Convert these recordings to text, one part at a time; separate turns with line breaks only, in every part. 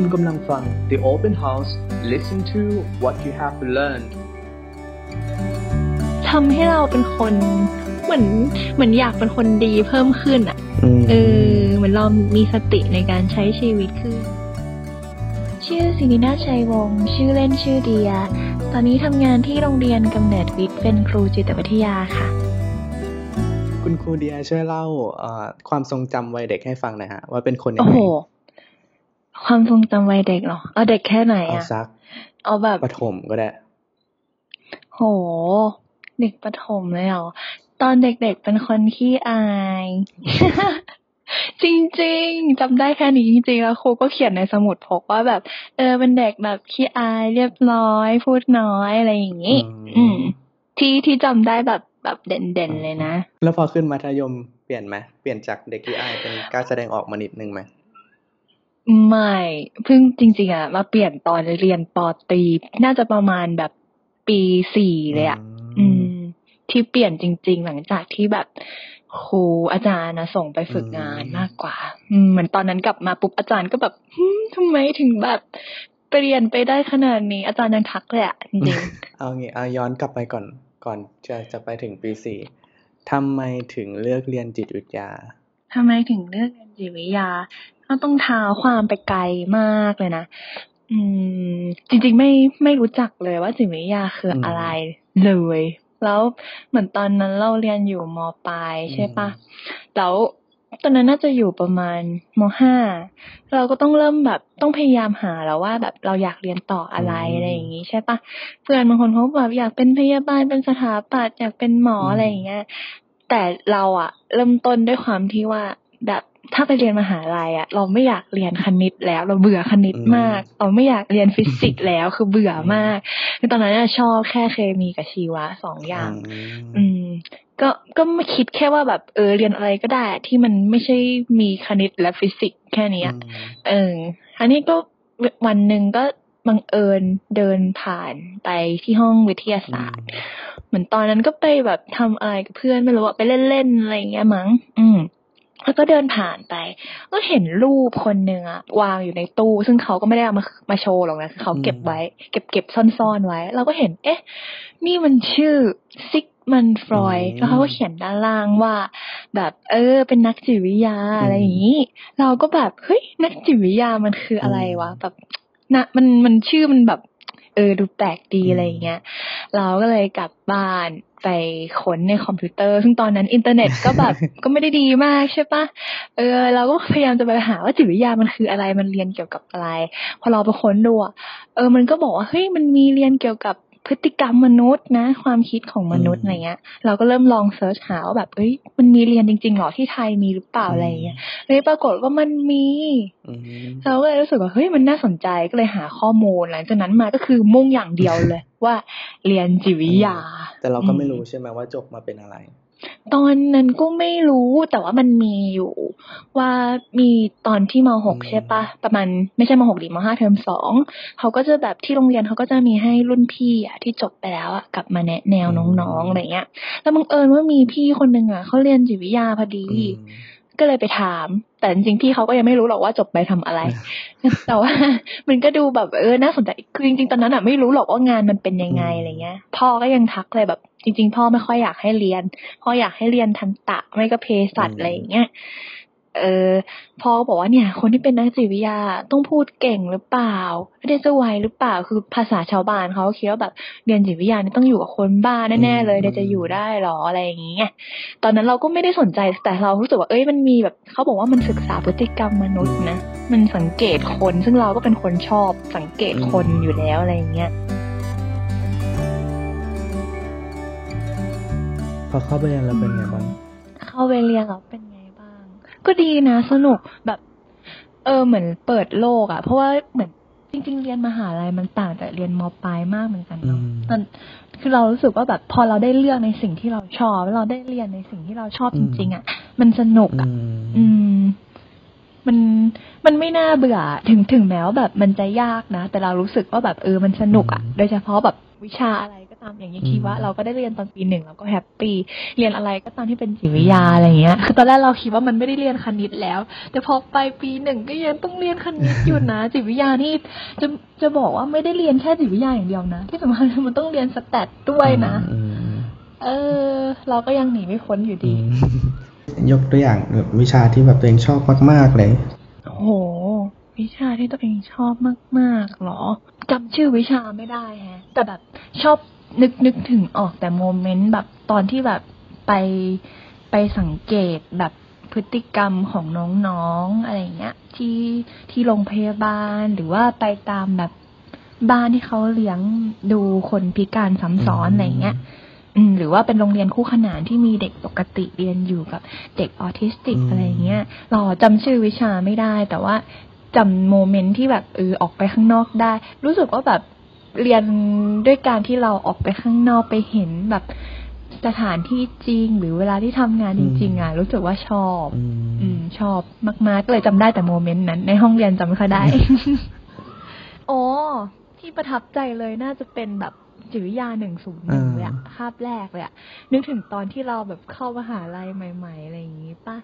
คุณกำลังฟัง The Open House Listen to what you have learned
ทำให้เราเป็นคนเหมือนเหมือนอยากเป็นคนดีเพิ่มขึ้นอะเออเหมือนเรามีสติในการใช้ชีวิตขึ้น ชื่อสินินาชัยวงศ์ชื่อเล่นชื่อเดีย ตอนนี้ทำงานที่โรงเรียนกำเนิดวิทย์เป็นครูจิตวิทยาค่ะ
คุณครูเดียช่วยเล่าเอ่อความทรงจำวัยเด็กให้ฟังหน่อยฮะว่าเป็นคนยั
โอ้
งไง
โห ความทรงจำวัยเด็กเหรอ เอาเด็กแค่ไหน
เอา
อะ
ซัก
เอาแบบ
ประถมก็ได้
โห เด็กประถมเลยเหรอ ตอนเด็กๆเป็นคนขี้อาย จริงๆจำได้แค่นี้จริงๆแล้วครูก็เขียนในสมุดพกว่าแบบ เออเป็นเด็กแบบขี้อายเรียบร้อย พูดน้อยอะไรอย่างนี้
อืม
อืมที่ที่จำได้แบบแบบเด่นๆเลยนะ
แล้วพอขึ้นมัธยมเปลี่ยนไหมเปลี่ยนจากเด็กที่อายเป็นกล้าแสดงออกมานิดนึงไหม
ไม่เพิ่งจริงๆอะมาเปลี่ยนตอนเรียนปอตรีน่าจะประมาณแบบปีสี่เลยอะอืม ที่เปลี่ยนจริง ๆ หลังจากที่แบบครูอาจารย์นะส่งไปฝึกงานมากกว่า อืมเหมือนตอนนั้นกลับมาปุ๊บอาจารย์ก็แบบหึทำไมถึงแบบเปลี่ยนไปได้ขนาดนี้ อาจารย์ยังทักเลยอะจริง
เอางี้เอาย้อนกลับไปก่อนก่อนจะจะไปถึงปีสี่ทำไมถึงเลือกเรียนจิตวิทยา
ๆทำไมถึงเลือกเรียนจิตวิทยา ก็ต้องเท้าความไปไกลมากเลยนะอืม จริง ๆ ไม่ไม่รู้จักเลยว่าจิตวิทยาคืออ
ม
อะไรเลย แล้วเหมือนตอนนั้นเราเรียนอยู่มปลายใช่ปะแล้วตอนนั้นน่าจะอยู่ประมาณมห้าเราก็ต้องเริ่มแบบต้องพยายามหาแล้วว่าแบบเราอยากเรียนต่ออะไร
อืม
อะไรอย่างงี้ใช่ปะเพื่อนบางคนเขาแบบอยากเป็นพยาบาลเป็นสถาปัตย์อยากเป็นหมอ
อืม
อะไรอย่างเงี้ยแต่เราอะเริ่มต้นด้วยความที่ว่าแบบ ถ้าไปเรียนมหาลัยอะเราไม่อยากเรียนคณิตแล้ว เราเบื่อคณิตมาก เราไม่อยากเรียนฟิสิกส์แล้วคือเบื่อมากคือตอนนั้นอะชอบแค่เคมีกับชีวะสองอย่าง อืม ก็ก็ไม่คิดแค่ว่าแบบเออเรียนอะไรก็ได้อะที่มันไม่ใช่มีคณิตและฟิสิกส์แค่เนี้ย
อืม
เอออันนี้ก็วันหนึ่งก็บังเอิญเดินผ่านไปที่ห้องวิทยาศาสตร์ เหมือนตอนนั้นก็ไปแบบทำอะไรกับเพื่อนไม่รู้ว่าไปเล่นๆอะไรอย่างเงี้ยมั้ง อืม แล้วก็เดินผ่านไป ก็เห็นรูปคนหนึ่งอะวางอยู่ในตู้ ซึ่งเขาก็ไม่ได้เอามามาโชว์หรอกนะคือเขาเก็บไว้ เก็บเก็บซ่อนๆไว้ เราก็เห็น เอ๊ะ นี่มันชื่อซิกมันฟรอยด์
อืม
แล้วเขาก็เขียนด้านล่างว่า แบบ เออ เป็นนักจิตวิทยาอะไรอย่างนี้ เราก็แบบเฮ้ยนักจิตวิทยามันคืออะไรวะแบบนะมันมันชื่อมันแบบ เออดูแปลกดีอะไรอย่างเงี้ยเราก็เลยกลับบ้านไปค้นในคอมพิวเตอร์ ซึ่งตอนนั้นอินเทอร์เน็ตก็แบบก็ไม่ได้ดีมากใช่ปะเออ เราก็พยายามจะไปหาว่าจิตวิทยามันคืออะไรมันเรียนเกี่ยวกับอะไร พอเราไปค้นดูอะเออ มันก็บอกว่าเฮ้ยมันมีเรียนเกี่ยวกับ พฤติกรรมมนุษย์นะ ความคิดของมนุษย์
อืม
อะไรเงี้ย เราก็เริ่มลองเซิร์ชหาว่าแบบเอ้ยมันมีเรียนจริงๆหรอที่ไทยมีหรือเปล่าอะไรเงี้ยเลยปรากฏว่ามันมี
อืม
เราก็เลยรู้สึกว่าเฮ้ยมันน่าสนใจก็เลยหาข้อมูลหลังจากนั้นมาก็คือมุ่งอย่างเดียวเลย ว่าเรียนจิตวิทยา
แต่เราก็ไม่
อื
รู้ใช่ไหมว่าจบมาเป็นอะไร
ตอนนั้นก็ไม่รู้แต่ว่ามันมีอยู่ ว่ามีตอนที่มหก
อืม
ใช่ปะประมาณไม่ใช่มหกดิมห้าเทอมสองเขาก็จะแบบที่โรงเรียนเขาก็จะมีให้รุ่นพี่อะที่จบไปแล้วอะกลับมาแนะแนวน้องๆอะไรเงี้ย แล้วบังเอิญว่ามีพี่คนหนึ่งอะเขาเรียนจิตวิทยาพอดี
อืม
ก็เลยไปถาม แต่จริงๆพี่เขาก็ยังไม่รู้หรอกว่าจบไปทำอะไร แต่ว่ามันก็ดูแบบเออน่าสนใจคือจริงๆตอนนั้นอะไม่รู้หรอกว่างานมันเป็นยังไง
อืม
อะไรเงี้ย พ่อก็ยังทักเลยแบบ จริง ๆ พ่อไม่ค่อยอยากให้เรียน พ่ออยากให้เรียนทันตะไม่ก็เภสัชอะไรอย่างเงี้ย เออพ่อก็บอกว่าเนี่ย คนที่เป็นนักจิตวิทยาต้องพูดเก่งหรือเปล่าเรียนจะไหวหรือเปล่าคือภาษาชาวบ้านเขาคิดว่าแบบเรียนจิตวิทยานี่ต้องอยู่กับคนบ้าแน่ๆเลย
อืม
เดี๋ยวจะอยู่ได้หรออะไรอย่างเงี้ยตอนนั้นเราก็ไม่ได้สนใจแต่เรารู้สึกว่าเอ้ยมันมีแบบเขาบอกว่ามันศึกษาพฤติกรรมมนุษย์นะมันสังเกตคนซึ่งเราก็เป็นคนชอบสังเกตคนอยู่แล้วอะไรอย่างเงี้ย
พอเข้าไปเรียนแล้วเป็นไงบ้าง
เข้าไปเรียนแล้วเป็นไงบ้าง ก็ดีนะ สนุกแบบ เออเหมือนเปิดโลกอะ่ะ เพราะว่าเหมือนจริง ๆ เรียนมหาลัยมันต่างจากเรียนมปลายมากเหมือนกันเนาะ
อืม
มันคือเรารู้สึกว่าแบบพอเราได้เลือกในสิ่งที่เราชอบแล้วเราได้เรียนในสิ่งที่เราชอบ
อื
จ
ม
ริง ๆอะ่ะ มันสนุก
อื
อะ
ม
อืม มันมันไม่น่าเบื่อถึงถึงแม้ว่าแบบมันจะยากนะ แต่เรารู้สึกว่าแบบเออมันสนุกอะ่ะ โดยเฉพาะแบบ วิชาอะไรก็ตามำอย่างนี้
อืม
ชีวะเราก็ได้เรียนตอนปีหนึ่งเราก็แฮปปี้เรียนอะไรก็ตามที่เป็นจิตวิทยาอะไรอย่างเงี้ย คือตอนแรกเราคิดว่ามันไม่ได้เรียนคณิตแล้ว แต่พอไปปีหนึ่งก็ยังต้องเรียนคณิตอยู่นะ จิตวิทยานี่จะจะบอกว่าไม่ได้เรียนแค่จิตวิทยาอย่างเดียวนะ ที่สำคัญคือมันต้องเรียน stat ด้วยนะ
อืม
เออ เราก็ยังหนีไม่พ้นอยู่
อื
ดี
มยกตัวอย่างแบบวิชาที่แบบตัวเองชอบมากๆเลย
โอ้โห วิชาที่ตัวเองชอบมากๆหรอจำชื่อวิชาไม่ได้แฮะ แต่แบบชอบนึกนึกถึงออกแต่โมเมนต์แบบตอนที่แบบไปไปสังเกตแบบพฤติกรรมของน้องๆอะไรเงี้ย ที่ที่โรงพยาบาลหรือว่าไปตามแบบบ้านที่เขาเลี้ยงดูคนพิการซ้ำซ้อนอะไรเงี้ยหรือว่าเป็นโรงเรียนคู่ขนานที่มีเด็กปกติเรียนอยู่กับเด็กออทิสติก
อะ
ไรเงี้ยเราจำชื่อวิชาไม่ได้ แต่ว่า จำ moment ที่แบบเออออกไปข้างนอกได้ รู้สึกว่าแบบเรียนด้วยการที่เราออกไปข้างนอกไปเห็นแบบสถานที่จริง หรือเวลาที่ทำงานจริง ๆอะรู้สึกว่าชอบ
อืม
อืมชอบมากๆก็เลยจำได้แต่ moment นั้น ในห้องเรียนจำไม่ค่อยได้อ๋อที่ประทับใจเลยน่าจะเป็นแบบจิตวิทยาหนึ่งศูนย์หนึ่งเลยอะคาบแรกเลยอะนึกถึงตอนที่เราแบบเข้ามหาลัยใหม่ ๆ อะไรอย่างงี้ป่ะ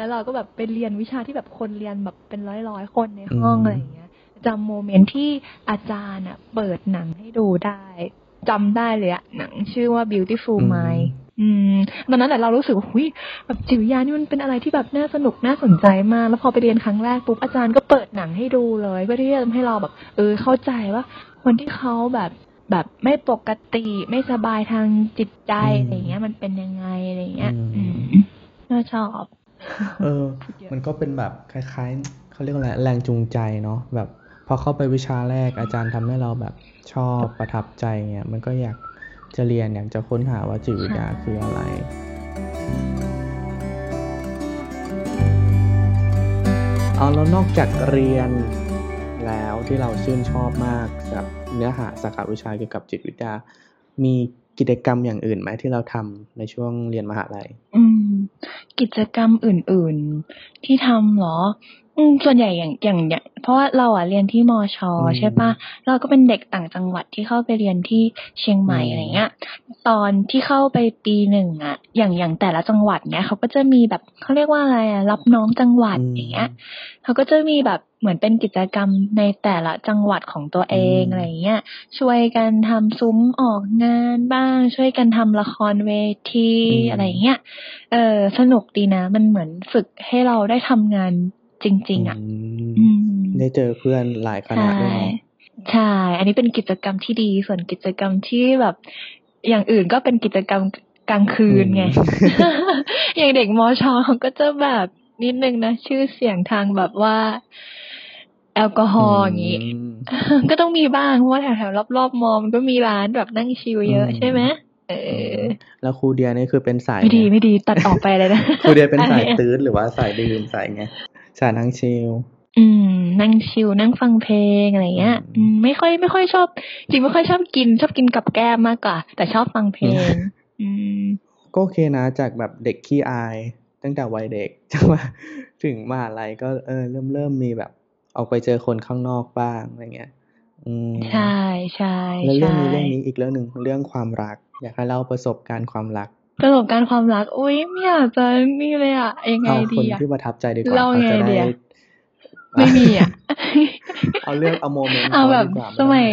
แล้วเราก็แบบไปเรียนวิชาที่แบบคนเรียนแบบเป็นร้อยๆคนในห้อง
อืม
อะไรอย่างเงี้ยจำโมเมนต์ที่อาจารย์อะเปิดหนังให้ดูได้จำได้เลยอะหนังชื่อว่า Beautiful
อืม
Mind อืมตอนนั้นแหละเรารู้สึกว่าหุยแบบจิตวิทยานี่มันเป็นอะไรที่แบบน่าสนุกน่าสนใจมาก แล้วพอไปเรียนครั้งแรกปุ๊บอาจารย์ก็เปิดหนังให้ดูเลย เพื่อที่จะทำให้เราแบบ เออ เข้าใจว่า คนที่เขาแบบแบบไม่ปกติไม่สบายทางจิตใจ
อืม
อะไรเงี้ย มันเป็นยังไงอะไรเงี้ย
อืม
อืมน่าชอบ
เออ มันก็เป็นแบบคล้ายๆเขาเรียกว่าอะไรแรงจูงใจเนาะแบบพอเข้าไปวิชาแรกอาจารย์ทำให้เราแบบชอบประทับใจเงี้ยมันก็อยากจะเรียนอยากจะค้นหาว่าจิตวิทยาคืออะไรเอาแล้วนอกจากเรียนแล้วที่เราชื่นชอบมากกับเนื้อหาสาขาวิชาเกี่ยวกับจิตวิทยา มีกิจกรรมอย่างอื่นไหมที่เราทำในช่วงเรียนมหาลัย
อืม กิจกรรมอื่น ๆ ที่ทำเหรอ อืมส่วนใหญ่อย่างอย่างอย่างเพราะว่าเราอะเรียนที่มอชอ
อืม
ใช่ปะเราก็เป็นเด็กต่างจังหวัดที่เข้าไปเรียนที่เชียงใหม่
อืม
อะไรเงี้ย ตอนที่เข้าไปปีหนึ่งอะ อย่างอย่างแต่ละจังหวัดเนี้ยเขาก็จะมีแบบเขาเรียกว่าอะไรอะรับน้องจังหวัด
อืม
อย่างเงี้ยเขาก็จะมีแบบเหมือนเป็นกิจกรรมในแต่ละจังหวัดของตัวเอง
อืม
อะไรอย่างเงี้ย ช่วยกันทำซุ้มออกงานบ้าง ช่วยกันทำละครเวทีอะไรอย่างเงี้ย เออสนุกดีนะ มันเหมือนฝึกให้เราได้ทำงาน จริง ๆ อะ
ม
อืม
ได้เจอเพื่อนหลายคณะ
ใช่
ด้วยเนาะ
ใช่ อันนี้เป็นกิจกรรมที่ดี ส่วนกิจกรรมที่แบบ อย่างอื่นก็เป็นกิจกรรมกลางคืนไง
อืม
อย่างเด็กมอชอเขาก็จะแบบนิดนึงนะ ชื่อเสียงทางแบบว่า แอลกอฮอล์อย่างงี้
ม
ก็ต้องมีบ้าง เพราะว่าแถวๆรอบๆมอมันก็มีร้านแบบนั่งชิลเยอะ
อืม
ใช่ไหมเออ
แล้วครูเดียนี่คือเป็นสาย
ไม่ดี
ไง
ไม่ดีตัดออกไปเลยนะ
ครูเดียเป็นสาย
อะไรอะ
ตื้ดหรือว่าสายดื่มสายไง สายนั่งชิล
อืม นั่งชิลนั่งฟังเพลงอะไรเงี้ย
อืม
อืมไม่ค่อยไม่ค่อยชอบ จริงไม่ค่อยชอบกิน ชอบกินกับแก้มมากกว่า แต่ชอบฟังเพลง อืม
ก็โอเคนะจากแบบเด็กขี้อาย ตั้งแต่วัยเด็กจนมาถึงมหาลัยก็เออเริ่มเริ่มมีแบบ ออกไปเจอคนข้างนอกบ้างอะไรเงี้ยอืม
ใช่ใช่
แล้วเรื่อง
ใช่
นี้เรื่องนี้อีกเรื่องหนึ่งเรื่องความรัก อยากให้เล่าประสบการณ์ความรัก
ประสบการณ์ความรัก อุ้ยไม่อยากจะนี่เลยอะยังไง
เอาค
ดี
น
อะ
ที่ประทับใจดีกว่า
เล่า
เขาจะ
ไงดี
ได้
อะไม่มีอะ
เอาเรื่องเอาโมเมนต์
เอา
เขา
แบบ
ดีกว่า
สมัย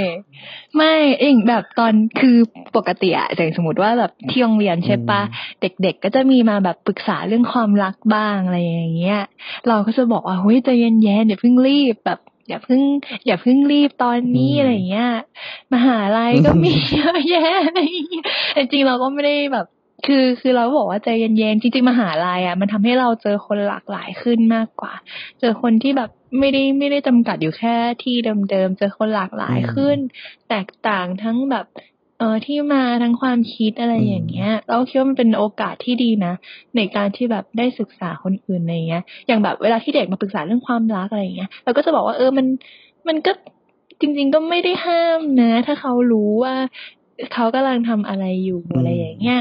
ไม่เองแบบตอนคือปกติอะอย่างสมมติว่าแบบที่โรงเรียนใช่ปะเด็กๆก็จะมีมาแบบปรึกษาเรื่องความรักบ้างอะไรอย่างเงี้ย เราก็จะบอกว่าเฮ้ยใจเย็นๆอย่าเพิ่งรีบแบบอย่าเพิ่งอย่าเพิ่งรีบตอนนี้
อืม
อะไรอย่างเงี้ยมหาลัยก็มีเยอะแยะอะไรอย่างเงี้ยแต่จริงๆเราก็ไม่ได้แบบ คือคือเราก็บอกว่าใจเย็นๆจริงๆมหาลัยอะ มันทำให้เราเจอคนหลากหลายขึ้นมากกว่า เจอคนที่แบบไม่ได้ไม่ได้จำกัดอยู่แค่ที่เดิมๆเจอคนหลากหลายขึ้น แตกต่างทั้งแบบเออที่มาทั้งความคิดอะไร
อืม
อย่างเงี้ย เราคิดว่ามันเป็นโอกาสที่ดีนะ ในการที่แบบได้ศึกษาคนอื่นอะไรเงี้ย อย่างแบบเวลาที่เด็กมาปรึกษาเรื่องความรักอะไรอย่างเงี้ยเราก็จะบอกว่าเออมันมันก็จริง ๆ ก็ไม่ได้ห้ามนะ ถ้าเขารู้ว่า เขากำลังทำอะไรอยู่อะไรอย่างเงี้ย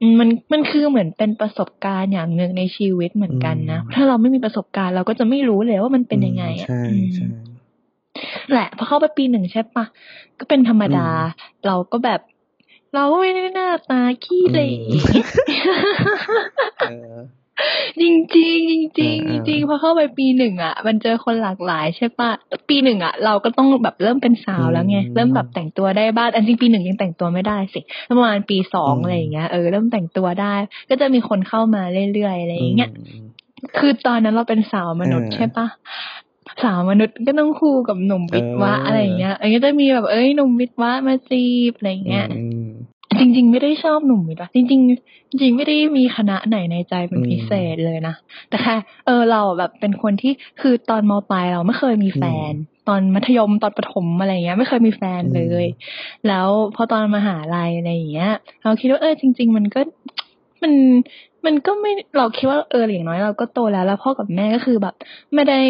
อืมมันมันคือเหมือนเป็นประสบการณ์อย่างหนึ่งในชีวิตเหมือนกันนะ
อืม
ถ้าเราไม่มีประสบการณ์เราก็จะไม่รู้เลยว่ามันเป็นยังไงอะ
ใช่
อืม
ใช่
แหละพอเข้าไปปีหนึ่งใช่ปะก็เป็นธรรมดา
อืม
เราก็แบบ เราก็ไม่ได้หน้าตาขี้เหร่
เออ
จริงจริงจริงจริง
อ่า
จริงพอเข้าไปปีหนึ่งอะ มันเจอคนหลากหลายใช่ปะปีหนึ่งอะ เราก็ต้องแบบเริ่มเป็นสาวแล้วไง
อืม
เริ่มแบบแต่งตัวได้บ้างอันจริงปีหนึ่งยังแต่งตัวไม่ได้สิประมาณปีสอง
อืม
อะไรอย่างเงี้ยเออเริ่มแต่งตัวได้ ก็จะมีคนเข้ามาเรื่อยๆอะไรอย่างเงี้ย
ม
คือตอนนั้นเราเป็นสาวมนุษย์
เออ
ใช่ปะสาวมนุษย์ก็ต้องคู่กับหนุ่มวิทย์วะ
เอออ
อะไรอย่างเงี้ยเออก็จะมีแบบเอ้ยหนุ่มวิทย์วะมาจีบอะไรอย่างเงี้ย
อืม
จริง ๆ ไม่ได้ชอบหนุ่มวิทย์วะจริงๆจริงๆไม่ได้มีคณะไหนในใจเป็น
อืม
พิเศษเลยนะแต่แค่เออเราแบบเป็นคนที่คือตอนมปลายเราไม่เคยมีแฟน ตอนมัธยมตอนประถมอะไรอย่างเงี้ย ไม่เคยมีแฟนเลย แล้วพอตอนมหาลัยอะไรอย่างเงี้ย เราคิดว่าเออจริง ๆ มันก็มันมันก็ไม่เราคิดว่าเอออย่างน้อยเราก็โตแล้ว แล้วพ่อกับแม่ก็คือแบบ ไม่ได้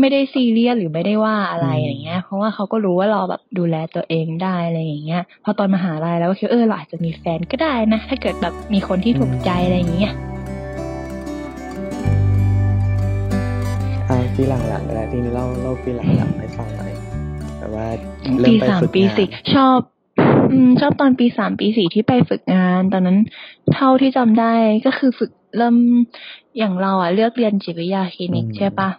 ไม่ได้ซีเรียสหรือไม่ได้ว่าอะไร
อืม
อย่างเงี้ย เพราะว่าเขาก็รู้ว่าเราแบบดูแลตัวเองได้อะไรอย่างเงี้ย พอตอนมหาลัยแล้วก็คิดว่าเออเราอาจจะมีแฟนก็ได้นะ ถ้าเกิดแบบมีคนที่ถูกใจอะไรอย่างเงี้ย
อ่าปีหลังๆก็ได้ทีนี้เล่าเล่าปีหลังๆให้ฟังหน่อยแบบว่าเริ่
ปี
มไป
สาม
ฝึก
ปี
งาน
สี่ชอบอืมชอบตอนปีสามปีสี่ที่ไปฝึกงาน ตอนนั้นเท่าที่จำได้ก็คือฝึกเริ่มอย่างเราอะเลือกเรียนจิตวิทยาคลินิกใช่ปะ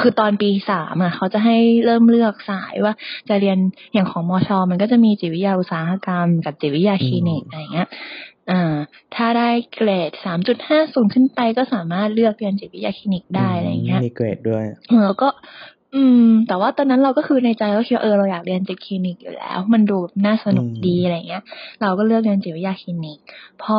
คือตอนปีสามอะเขาจะให้เริ่มเลือกสายว่า จะเรียนอย่างของมชมันก็จะมีจิตวิทยาอุตสาหกรรม กับจิตวิทยาคลินิกอะไรอย่างเงี้ยอ่าถ้าได้เกรดสามจุดห้าศูนย์ขึ้นไปก็สามารถเลือกเรียนจิตวิทยาคลินิกได้อะไรอย่างเงี้ย
มีเกรดด้วย
เออก็ อืม แต่ว่าตอนนั้นเราก็คือในใจก็คิดว่าเออเราอยากเรียนจิตคลินิกอยู่แล้ว มันดูแบบน่าสนุก
อืม
ดีอะไรเงี้ย เราก็เลือกเรียนจิตวิทยาคลินิก พอ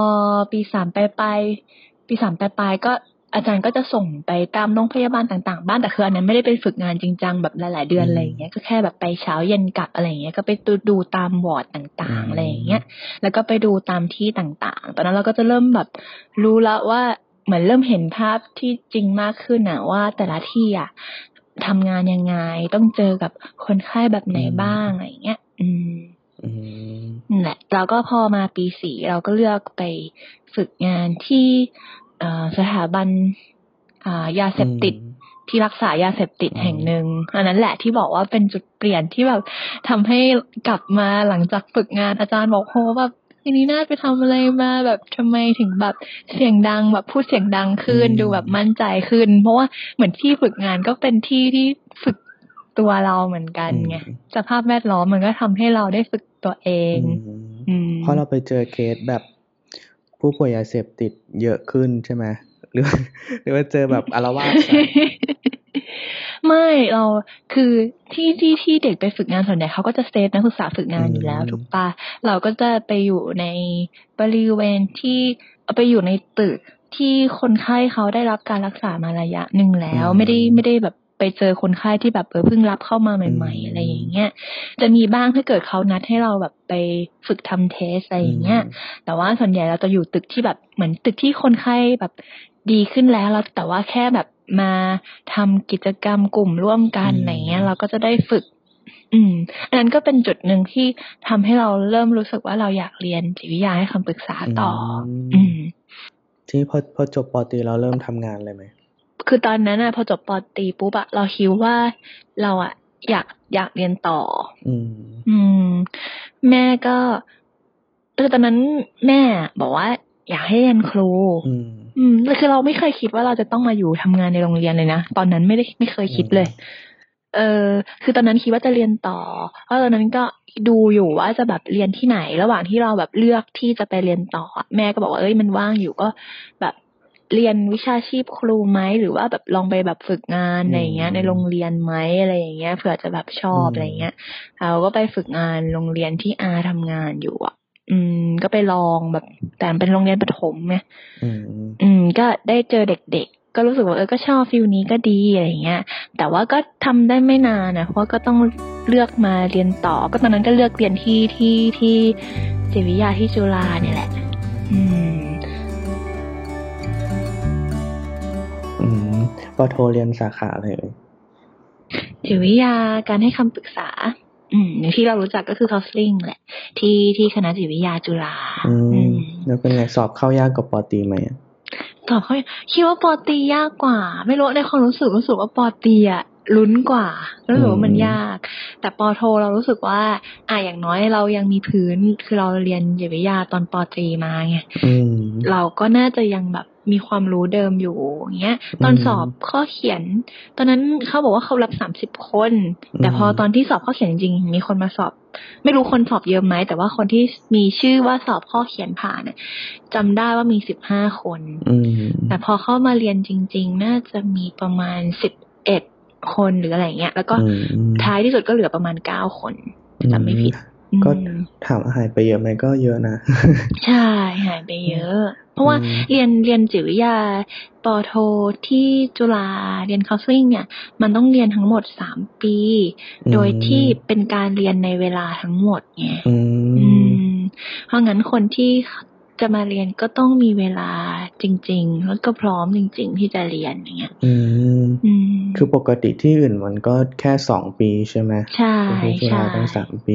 ปีสามปลายปลายๆปีสามปลายปลายๆก็ อาจารย์ก็จะส่งไปตามโรงพยาบาลต่างๆ บ้านแต่คืออันนั้นไม่ได้ไปฝึกงานจริงจังแบบหลายๆเดือนอะไรอย่างเงี้ยก็แค่แบบไปเช้าเย็นกลับอะไรอย่างเงี้ยก็ไปดูดูตามวอร์ดต่างๆอะไรอย่างเงี้ยแล้วก็ไปดูตามที่ต่างๆ ตอนนั้นเราก็จะเริ่มแบบรู้แล้วว่าเหมือนเริ่มเห็นภาพที่จริงมากขึ้นอะว่าแต่ละที่อะทำงานยังไงต้องเจอกับคนไข้แบบไหน
อืม
บ้างอะไรอย่างเงี้ยอืม
อืม
นั่นแหละเราก็พอมาปีสี่เราก็เลือกไปฝึกงานที่เอ่อ สถาบันอ่ายาเสพติดที่รักษายาเสพติด
อืม
แห่งหนึ่งอันนั้นแหละที่บอกว่าเป็นจุดเปลี่ยนที่แบบทำให้กลับมาหลังจากฝึกงานอาจารย์บอกโหแบบทีนี้น่าไปทำอะไรมาแบบทำไมถึงแบบเสียงดังแบบพูดเสียงดังขึ้น
อืม
ดูแบบมั่นใจขึ้น เพราะว่าเหมือนที่ฝึกงานก็เป็นที่ที่ฝึกตัวเราเหมือนกันไง
อืม
สภาพแวดล้อมมันก็ทำให้เราได้ฝึกตัวเอง
อืม
อืม
เพราะเราไปเจอเคสแบบ ผู้ป่วยยาเสพติดเยอะขึ้นใช่ไหมหรือว่าหรือว่าเจอแบบอารวาสใส่
ไม่เราคือที่ที่ที่เด็กไปฝึกงานส่วนใหญ่เขาก็จะเซฟนักศึกษาฝึกงานอยู่แล้ว
อืม
ถูกปะเราก็จะไปอยู่ในบริเวณที่เอาไปอยู่ในตึกที่คนไข้เขาได้รับการรักษามาระยะหนึ่งแล้ว ไม่ได้ไม่ได้แบบ ไปเจอคนไข้ที่แบบเออเพิ่งรับเข้ามาใหม่ ๆ อะไรอย่างเงี้ยจะมีบ้างถ้าเกิดเขานัดให้เราแบบไปฝึกทำเทสอะไรอย่างเงี้ยแต่ว่าส่วนใหญ่เราจะอยู่ตึกที่แบบเหมือนตึกที่คนไข้แบบดีขึ้นแล้วแล้วแต่ว่าแค่แบบมาทำกิจกรรมกลุ่มร่วมกัน
อืม
อะไรเงี้ย เราก็จะได้ฝึก อืม อันนั้นก็เป็นจุดหนึ่งที่ทำให้เราเริ่มรู้สึกว่าเราอยากเรียนจิตวิทยาให้คำปรึกษาต่ออ
ม
อืม
ทีนี้พอพอจบปอตรีเราเริ่มทำงานเลยไหม
คือตอนนั้นอะพอจบปอตรีปุ๊บอะเราคิดว่าเราอะอยากอยากเรียนต่อ
อืม
อืม แม่ก็คือตอนนั้นแม่บอกว่า อยากให้เรียนครู
อืม
อืมแต่คือเราไม่เคยคิดว่าเราจะต้องมาอยู่ทำงานในโรงเรียนเลยนะตอนนั้นไม่ได้ไม่เคยคิดเลย เออ คือตอนนั้นคิดว่าจะเรียนต่อเพราะตอนนั้นก็ดูอยู่ว่าจะแบบเรียนที่ไหน ระหว่างที่เราแบบเลือกที่จะไปเรียนต่ออะแม่ก็บอกว่าเอ้ยมันว่างอยู่ก็แบบ เรียนวิชาชีพครูไหมหรือว่าแบบลองไปแบบฝึกงานอะไรอย่างเงี้ย
อืม
ในโรงเรียนไหมอะไรอย่างเงี้ยเผื่อจะแบบชอบ
อืม
อะไรอย่างเงี้ยเราก็ไปฝึกงานโรงเรียนที่อาทำงานอยู่อะ อืม ก็ไปลองแบบแต่มันเป็นโรงเรียนประถมไง
อืม
อืม ก็ได้เจอเด็กๆ ก็รู้สึกว่าเออก็ชอบฟิลนี้ก็ดีอะไรอย่างเงี้ย แต่ว่าก็ทำได้ไม่นานนะเพราะก็ต้องเลือกมาเรียนต่อ ก็ตอนนั้นก็เลือกเรียนที่ที่ที่จิตวิทยาที่จุฬาเนี่ยแหละ อืม
อืมปอโทเรียนสาขาอะไรเอ่ย
จิตวิทยาการให้คำปรึกษา อืมอย่างที่เรารู้จักก็คือ counseling แหละ ที่ที่คณะจิตวิทยาจุฬา
อื
อื
ม
ม
แล้วเป็นไงสอบเข้ายากกว่าปอตรีไหมอะ
ตอบเขาคิดว่าปอตรียากกว่า ไม่รู้ในความรู้สึกรู้สึกว่าปอตรีอะลุ้นกว่ารู้สึกว่ามัน
อืม
ยาก แต่ปอโทเรารู้สึกว่าอะอย่างน้อยเรายังมีพื้น คือเราเรียนจิตวิทยาตอนปอตรีมาไง
อืม
เราก็น่าจะยังแบบ มีความรู้เดิมอยู่อย่างเงี้ย ตอน
อืม
สอบข้อเขียน ตอนนั้นเขาบอกว่าเขารับสามสิบคน แต่พอ
อืม
ตอนที่สอบข้อเขียนจริงๆมีคนมาสอบ ไม่รู้คนสอบเยอะไหมแต่ว่าคนที่มีชื่อว่าสอบข้อเขียนผ่านเนี่ยจำได้ว่ามีสิบห้าคน
อืม
แต่พอเข้ามาเรียนจริง ๆ น่าจะมีประมาณสิบเอ็ดคนหรืออะไรเงี้ย แล้วก็
อืม
ท้ายที่สุดก็เหลือประมาณเก้าคนจำไม่ผิด
ก็
อืม
ถามว่าหายไปเยอะไหมก็เยอะนะ
ใช่หายไปเยอะ เพราะว่า
อืม
เรียนเรียนจิตวิทยาปอโทที่จุฬาเรียนคาสซิ่งเนี่ย มันต้องเรียนทั้งหมดสามปี โดยที่เป็นการเรียนในเวลาทั้งหมดไง
อื
อื
ม
มเพราะงั้นคนที่จะมาเรียนก็ต้องมีเวลาจริง ๆ แล้วก็พร้อมจริง ๆ ที่จะเรียนอย่างเงี้ย
อืม
อืม
คือปกติที่อื่นมันก็แค่สองปีใช่ไหม
ใช่
แต่ที่จุ
ใช่
ฬาต้องสามปี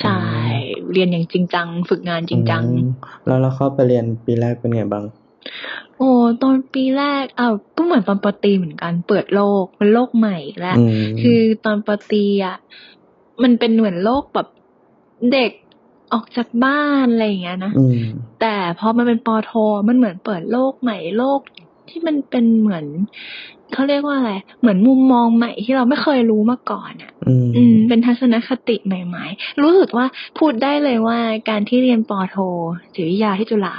ใช่เรียนอย่างจริงจัง ฝึกงานจริงจัง
อืมแล้วเราเข้าไปเรียนปีแรกเป็นไงบ้าง
โอ้ตอนปีแรกอ้าวก็เหมือนตอนปอตรีเหมือนกัน เปิดโลกเป็นโลกใหม่และ
อืม
คือตอนปอตรีอะมันเป็นเหมือนโลกแบบเด็กออกจากบ้านอะไรอย่างเงี้ยนะ
อืม
แต่พอมันเป็นปอโทมันเหมือนเปิดโลกใหม่โลก ที่มันเป็นเหมือนเขาเรียกว่าอะไร เหมือนมุมมองใหม่ที่เราไม่เคยรู้มาก่อนอะ
อืม
อืมเป็นทัศนคติใหม่ ๆ รู้สึกว่าพูดได้เลยว่าการที่เรียนปอโทจิตวิทยาที่จุฬา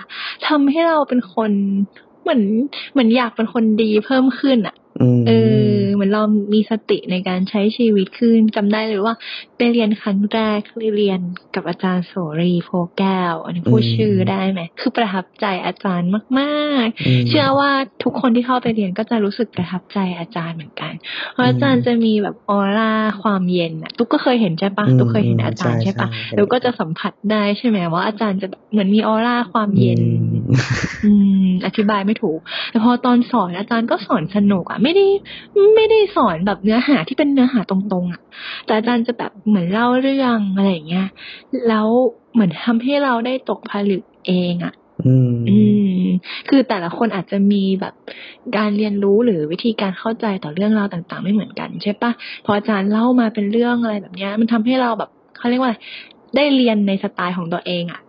ทำให้เราเป็นคนเหมือนเหมือนอยากเป็นคนดีเพิ่มขึ้นอะ
อืม
เออ เหมือนเรามีสติในการใช้ชีวิตขึ้นจำได้เลยว่าไปเรียนครั้งแรกเรียนกับอาจารย์โสรีโพแก้ว อันนี้พูดชื่อได้ไหม คือประทับใจอาจารย์มาก
ม
ๆเชื่อว่าทุกคนที่เข้าไปเรียนก็จะรู้สึกประทับใจอาจารย์เหมือนกัน เพราะอาจารย์จะมีแบบออร่าความเย็นอะตุ๊กก็เคยเห็นใช่ปะ
อืม
ตุ๊กเคยเห็นอาจารย์
ใช่
ใช่ปะ
ใช่เห็น
แล้วก็จะสัมผัสได้ใช่ไหมว่าอาจารย์จะแบบเหมือนมีออร่าความเย็น
อืม
อืม อธิบายไม่ถูก แต่พอตอนสอนอาจารย์ก็สอนสนุกอะไม่ได้ไม่ได้สอนแบบเนื้อหาที่เป็นเนื้อหาตรงๆอะ แต่อาจารย์จะแบบเหมือนเล่าเรื่องอะไรอย่างเงี้ย แล้วเหมือนทำให้เราได้ตกผลึกเองอะ
อืม
อืม คือแต่ละคนอาจจะมีแบบการเรียนรู้หรือวิธีการเข้าใจต่อเรื่องราวต่างๆ ไม่เหมือนกันใช่ปะพออาจารย์เล่ามาเป็นเรื่องอะไรแบบเนี้ย มันทำให้เราแบบเขาเรียกว่าอะไรได้เรียนในสไตล์ของตัวเองอะอืม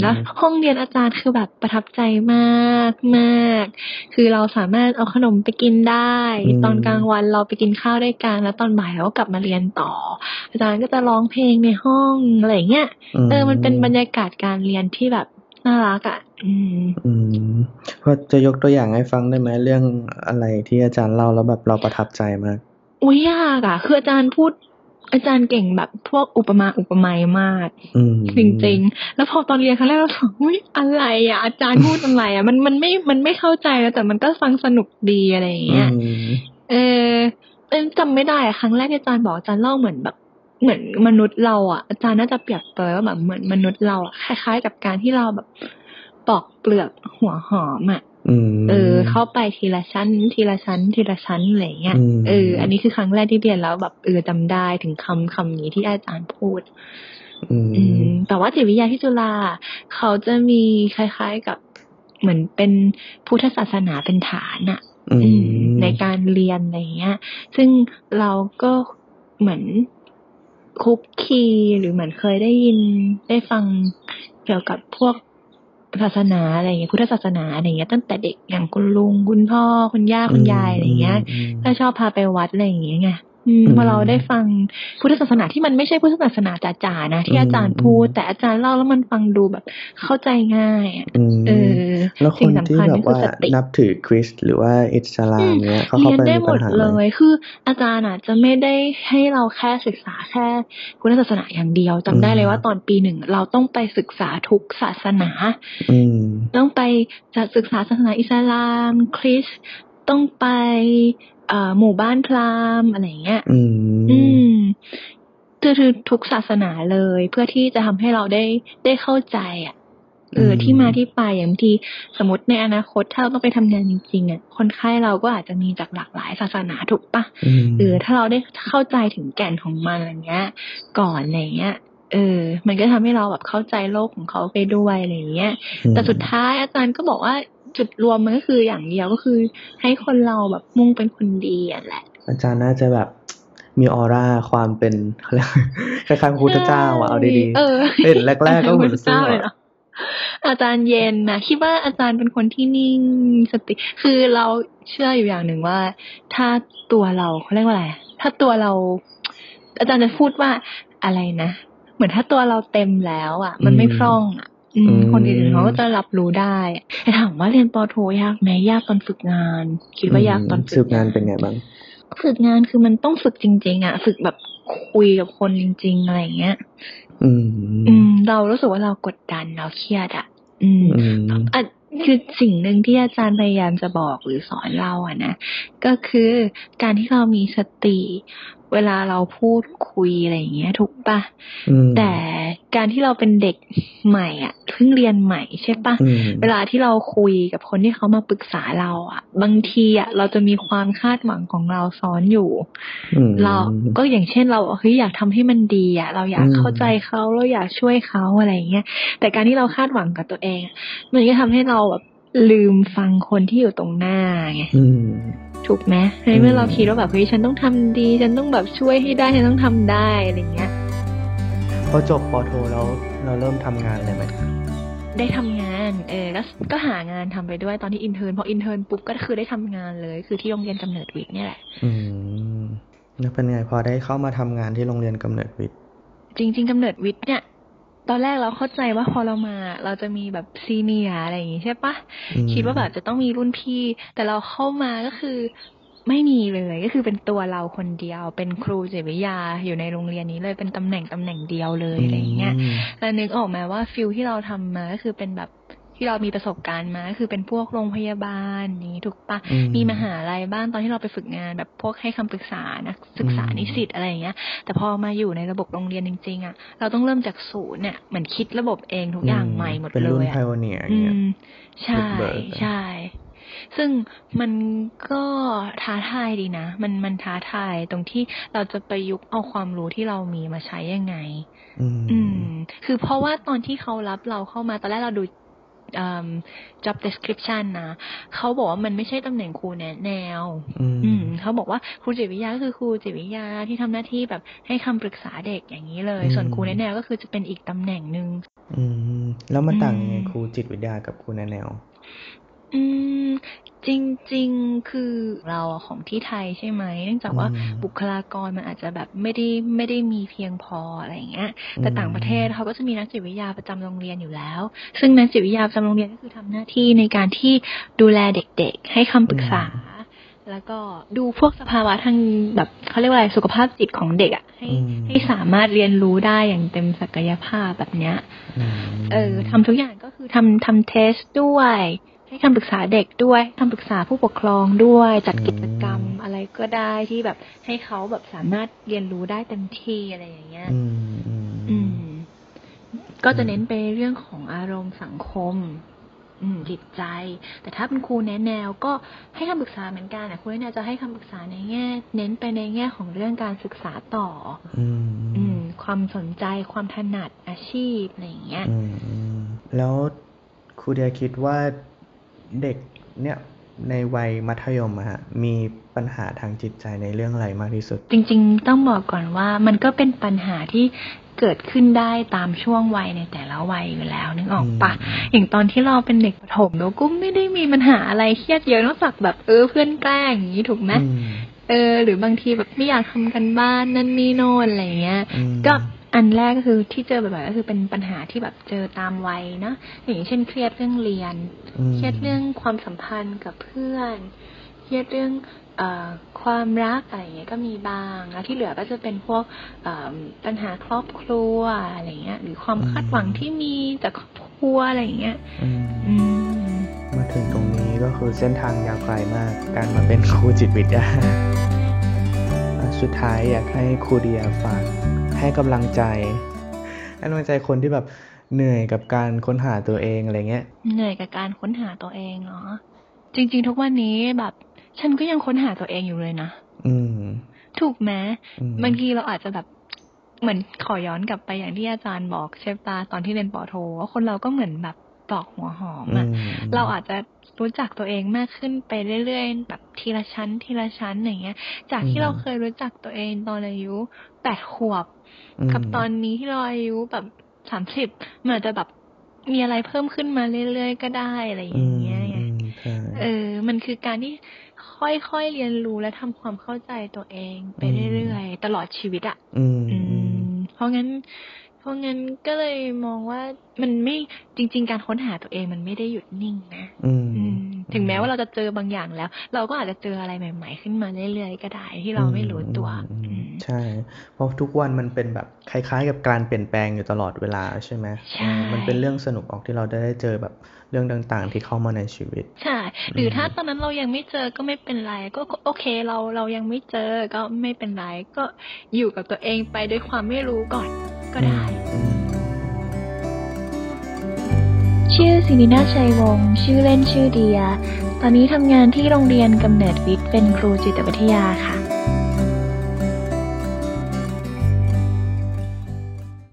แล้วห้องเรียนอาจารย์คือแบบประทับใจมากมาก คือเราสามารถเอาขนมไปกินได้
อืม
ตอนกลางวันเราไปกินข้าวด้วยกัน แล้วตอนบ่ายเราก็กลับมาเรียนต่อ อาจารย์ก็จะร้องเพลงในห้องอะไรอย่างเงี้ยเออมันเป็นบรรยากาศการเรียนที่แบบน่ารักอะ อืม
อืมพอจะยกตัวอย่างให้ฟังได้ไหมเรื่องอะไรที่อาจารย์เล่าแล้วแบบเราประทับใจมาก
อุ้ยยากอะ คืออาจารย์พูด อาจารย์เก่งแบบพวกอุปมาอุปไมยมาก
อืม
จริงๆ แล้วพอตอนเรียนครั้งแรกเราถามอุ้ยอะไรอะอาจารย์พูดอะไรอะมันมันไม่มันไม่เข้าใจแล้วแต่มันก็ฟังสนุกดีอะไรอย่างเงี้ย
อืม
เออเออจำไม่ได้อะครั้งแรกที่อาจารย์บอกอาจารย์เล่าเหมือนแบบเหมือนมนุษย์เราอะอาจารย์น่าจะเปรียบเปรยว่าแบบเหมือนมนุษย์เราอะคล้าย ๆ กับการที่เราแบบปอกเปลือกหัวหอมอะ
อืม
เออ เข้าไปทีละชั้น ทีละชั้น ทีละชั้นอะไรอย่างเงี้ย
อืม
เออ อันนี้คือครั้งแรกที่เรียนแล้วแบบเออจำได้ถึงคำคำนี้ที่อาจารย์พูด
อืม
อืม แต่ว่าจิตวิทยาที่จุฬาเขาจะมีคล้ายๆกับเหมือนเป็นพุทธศาสนาเป็นฐานอะ
อื
อืม
ม
ในการเรียนอะไรเงี้ย ซึ่งเราก็เหมือนคุกคีหรือเหมือนเคยได้ยินได้ฟังเกี่ยวกับพวก ศาสนาอะไรเงี้ยพุทธศาสนาอะไรเงี้ยตั้งแต่เด็กอย่างคุณลุงคุณพ่อคุณย่าคุณยายอะไรเงี้ย
อืม
ก็ชอบพาไปวัดอะไรอย่างเงี้ยไงอืม
อืม
พอเราได้ฟังพุทธศาสนาที่มันไม่ใช่พุทธศาสนาจ๋าๆนะที่อาจารย์พูด
อืม
แต่อาจารย์เล่าแล้วมันฟังดูแบบเข้าใจง่ายอะ
อืม
เออ
แล้วค
สิ่ง
น
สำ
ที่
คัญ
แบ
ก็
บ
คือ
ว่า
สติ
นับถือคริสต์หรือว่าอิสลามเนี้ยเขาเข้า
เรียน
ไป
ได้
มี
หม
ปัญ
ด
หา
เล
ไหม
ยคืออาจารย์อาจจะไม่ได้ให้เราแค่ศึกษาแค่พุทธศาสนาอย่างเดียวจำได้เลยว่าตอนปีหนึ่งเราต้องไปศึกษาทุกศาสนา
อืม
ต้องไปจะศึกษาศาสนาอิสลามคริสต์ต้องไปเอ่อหมู่บ้านพราหมณ์อะไรอย่างเงี้ย
อืม
อืมคือคือทุกศาสนาเลย เพื่อที่จะทำให้เราได้ได้เข้าใจอะ เออ
อืม
ที่มาที่ไปอย่างบางทีสมมติในอนาคตถ้าเราต้องไปทำงานจริงๆอะคนไข้เราก็อาจจะมีจากหลากหลายศาสนาถูกปะ
อืม
เออถ้าเราได้เข้าใจถึงแก่นของมันอะไรเงี้ย ก่อนอะไรเงี้ยเออ มันก็ทำให้เราแบบเข้าใจโลกของเขาไปด้วยอะไรเงี้ย แต่สุดท้ายอาจารย์ก็บอกว่าจุดรวมมันก็คืออย่างเดียวก็คือ ให้คนเราแบบมุ่งเป็นคนดีอะแหละ
อาจารย์น่าจะแบบมีออร่าความเป็นเขาเรียกคล้ายๆพระพุทธเจ้าอะเอาดี
เออ
ๆเห็นแรกๆก็เหมือน
พระพุทธเจ้าเลย
อะ
เนาะ อาจารย์เย็นนะคิดว่าอาจารย์เป็นคนที่นิ่งสติ คือเราเชื่ออยู่อย่างหนึ่งว่า ถ้าตัวเราเขาเรียกว่าอะไรถ้าตัวเรา อาจารย์จะพูดว่าอะไรนะเหมือนถ้าตัวเราเต็มแล้ว อะ มันไม่พร่องอะอืมคนอื่นเขาก็จะรับรู้ได้แต่ถามว่าเรียนปอโทยากไหมยากตอนฝึกงาน คิดว่ายากตอน
ฝึกงานเป็นไงบ้าง
ฝึกงานคือมันต้องฝึกจริง ๆ อะ ฝึกแบบ คุยกับคนจริงๆอะไรอย่างเงี้ย
อืม
อืม เรารู้สึกว่าเรากดดันเราเครียดอะอืม
อืม
อะคือสิ่งหนึ่งที่อาจารย์พยายามจะบอกหรือสอนเราอะนะ ก็คือการที่เรามีสติ เวลาเราพูดคุยอะไรอย่างเงี้ย ถูกปะ
อืม
แต่การที่เราเป็นเด็กใหม่ อะเพิ่งเรียนใหม่ใช่ปะ
อืม
เวลาที่เราคุยกับคนที่เขามาปรึกษาเราอะ บางทีอะเราจะมีความคาดหวังของเราซ้อนอยู่
อืม
เราก็อย่างเช่นเราเฮ้ยอยากทำให้มันดีอะ เราอยาก
อืม
เข้าใจเขาเราอยากช่วยเขาอะไรอย่างเงี้ยแต่การที่เราคาดหวังกับตัวเองอะมันก็ทำให้เราแบบลืมฟังคนที่อยู่ตรงหน้าไง
อืม
ถูกไหมในเมื่อ
ม
เราคิดว่าแบบเฮ้ยฉันต้องทำดี ฉันต้องแบบช่วยให้ได้ฉันต้องทำได้อะไรเงี้ย
พอจบปอโทแล้วเราเริ่มทำงานเลยไหม
ได้ทำงานเออแล้วก็หางานทำไปด้วยตอนที่ intern พอ intern ปุ๊บก็คือได้ทำงานเลย คือที่โรงเรียนกำเนิดวิทย์เนี่ยแหละ
อืมแล้วเป็นไงพอได้เข้ามาทำงานที่โรงเรียนกำเนิดวิทย์
จริง ๆกำเนิดวิทย์เนี่ย ตอนแรกเราเข้าใจว่าพอเรามา เราจะมีแบบ senior อะไรอย่างงี้ใช่ปะ
อืม
คิดว่าแบบจะต้องมีรุ่นพี่ แต่เราเข้ามาก็คือไม่มีเลยก็คือเป็นตัวเราคนเดียว เป็นครูจิตวิทยาอยู่ในโรงเรียนนี้เลยเป็นตำแหน่งตำแหน่งเดียวเลยอะไรอย่างเงี้ย
ม
แล้วนึกออกไหมว่า field ที่เราทำมาก็คือเป็นแบบ ที่เรามีประสบการณ์มาก็คือเป็นพวกโรงพยาบาลนี้ถูกปะ
อื
มีมหาลัยบ้างตอนที่เราไปฝึกงานแบบพวกให้คำปรึกษานักศึกษา
อืม
นิสิตอะไรอย่างเงี้ย แต่พอมาอยู่ในระบบโรงเรียนจริงๆอะเราต้องเริ่มจากศูนย์เนี่ยเหมือนคิดระบบเองทุกอย่างใหม่หมด
เป็น
เล
รุ่น
ย
ไพ
อะ
โอเนียอ
อื
ย่างเงี้ย
มใช่
บุกเบิกอะ
ใช่ซึ่งมันก็ท้าทายดีนะ มันมันท้าทายตรงที่เราจะประยุกต์เอาความรู้ที่เรามีมาใช้ยังไง
อืม
อืมคือเพราะว่าตอนที่เขารับเราเข้ามาตอนแรกเราดูอืม job description นะเขาบอกว่ามันไม่ใช่ตำแหน่งครูแนะแนว
อืม
อืมเขาบอกว่าครูจิตวิทยาก็คือครูจิตวิทยาที่ทำหน้าที่แบบให้คำปรึกษาเด็กอย่างนี้เลย
อืม
ส่วนครูแนะแนวก็คือจะเป็นอีกตำแหน่งหนึ่ง
อืม แล้วมันต่าง
อืม
ยังไงครูจิตวิทยากับครูแนแนว
อืม จริง ๆ คือเราอะของที่ไทยใช่ไหมเนื่องจากว่า
อืม
บุคลากรมันอาจจะแบบไม่ได้ไม่ได้มีเพียงพออะไรอย่างเงี้ย แต่
อืม
ต่างประเทศเขาก็จะมีนักจิตวิทยาประจำโรงเรียนอยู่แล้ว ซึ่งนักจิตวิทยาประจำโรงเรียนก็คือทำหน้าที่ในการที่ดูแลเด็กๆ ให้คำปรึกษา แล้วก็ดูพวกสภาวะทางแบบเขาเรียกว่าอะไรสุขภาพจิตของเด็กอะให้
อืม
ให้สามารถเรียนรู้ได้อย่างเต็มศักยภาพแบบเนี้ย
อืม
เออทำทุกอย่างก็คือทำทำเทสด้วย ให้คำปรึกษาเด็กด้วยคำปรึกษาผู้ปกครองด้วย จัดกิจกรรมอะไรก็ได้ที่แบบให้เขาแบบสามารถเรียนรู้ได้เต็มที่อะไรอย่างเงี้ย
อืมอืม
อืมก็จะเน้นไปเรื่องของอารมณ์สังคม อืมจิตใจ แต่ถ้าเป็นครูแนะแนวก็ให้คำปรึกษาเหมือนกันนะครูแนะแนวจะให้คำปรึกษาในแง่ เน้นไปในแง่ของเรื่องการศึกษาต่อ
อืม
อืมความสนใจความถนัดอาชีพอะไรอย่างเงี้ย
อืมอืมแล้วครูเดียคิดว่า เด็กเนี่ยในวัยมัธยมอะฮะมีปัญหาทางจิตใจในเรื่องอะไรมากที่สุด
จริง ๆ ต้องบอกก่อนว่ามันก็เป็นปัญหาที่เกิดขึ้นได้ตามช่วงวัยในแต่ละวัยอยู่แล้วนึกออกปะ
อืม
อย่างตอนที่เราเป็นเด็กประถมเราก็ไม่ได้มีปัญหาอะไรเครียดเยอะนอกจากแบบเออเพื่อนแกล้งอย่างนี้ถูกไหม
อืม
เออ หรือบางทีแบบไม่อยากทำกันบ้านนั่นนี่โน่นอะไรเงี้ย
อืม
ก็ อันแรกก็คือที่เจอบ่อยๆก็คือเป็นปัญหาที่แบบเจอตามวัยนะอย่างเช่นเครียดเรื่องเรียน
ม
เครียดเรื่องความสัมพันธ์กับเพื่อน เครียดเรื่องเออความรักอะไรอย่างเงี้ยก็มีบ้างแล้วที่เหลือก็จะเป็นพวกเอ่อปัญหาครอบครัวอะไรเงี้ย หรือความคาดหวังที่มีจากครอบครัวอะไรอย่างเงี้ย
อืม
อืม
มาถึงตรงนี้ก็คือเส้นทางยาวไกลมาก การมาเป็นครูจิตวิทยาอะสุดท้ายอยากให้ครูเดียฝาก ให้กำลังใจ ให้กำลังใจคนที่แบบเหนื่อยกับการค้นหาตัวเองอะไรเงี้ย
เหนื่อยกับการค้นหาตัวเองเนาะจริง ๆ ทุกวันนี้แบบ ฉันก็ยังค้นหาตัวเองอยู่เลยนะ
อืม
ถูกไหม
อืม
บางทีเราอาจจะแบบเหมือนขอย้อนกลับไปอย่างที่อาจารย์บอกใช่ปะตอนที่เรียนปอโทว่าคนเราก็เหมือนแบบปลอกหัวหอม
อื
อะ
ม
เราอาจจะรู้จักตัวเองมากขึ้นไปเรื่อยๆ แบบทีละชั้นทีละชั้นอย่างเงี้ย จาก
อื
ที่เรา
ม
เคยรู้จักตัวเองตอนอายุแปดขวบ
อื
กับ
ม
ตอนนี้ที่เราอายุแบบสามสิบมันอาจจะแบบมีอะไรเพิ่มขึ้นมาเรื่อยๆก็ได้อะไรอ
อื
ย่าง
ม
เงี้ยไง
อืมใช่
เออ มันคือการที่ค่อยๆเรียนรู้และทำความเข้าใจตัวเองไป
อืม
เรื่อยๆตลอดชีวิตอะ
อืม
อื
อืม
มเพราะงั้น เพราะงั้นก็เลยมองว่ามันไม่จริง ๆ การค้นหาตัวเองมันไม่ได้หยุดนิ่งนะ
อืม
อืมถึงแม้
อืม
ว่าเราจะเจอบางอย่างแล้ว เราก็อาจจะเจออะไรใหม่ ๆ ขึ้นมาเรื่อยๆก็ได้ที่เราไม่รู้ตัว
อืม
อืม
ใช่ เพราะทุกวันมันเป็นแบบคล้ายๆ กับการเปลี่ยนแปลงอยู่ตลอดเวลาใช่ไหม
ใช่
เออมันเป็นเรื่องสนุกออกที่เราได้เจอแบบเรื่องต่างๆ ที่เข้ามาในชีวิต
ใช่ หรืออ
ม
ถ้าตอนนั้นเรายังไม่เจอก็ไม่เป็นไร ก็โอเคเราเรายังไม่เจอก็ไม่เป็นไร ก็อยู่กับตัวเองไปด้วยความไม่รู้ก่อนก็ได้
อืม
ชื่อสินินาชัยวงศ์ชื่อเล่นชื่อเดีย ตอนนี้ทำงานที่โรงเรียนกำเนิดวิทย์เป็นครูจิตวิทยาค่ะ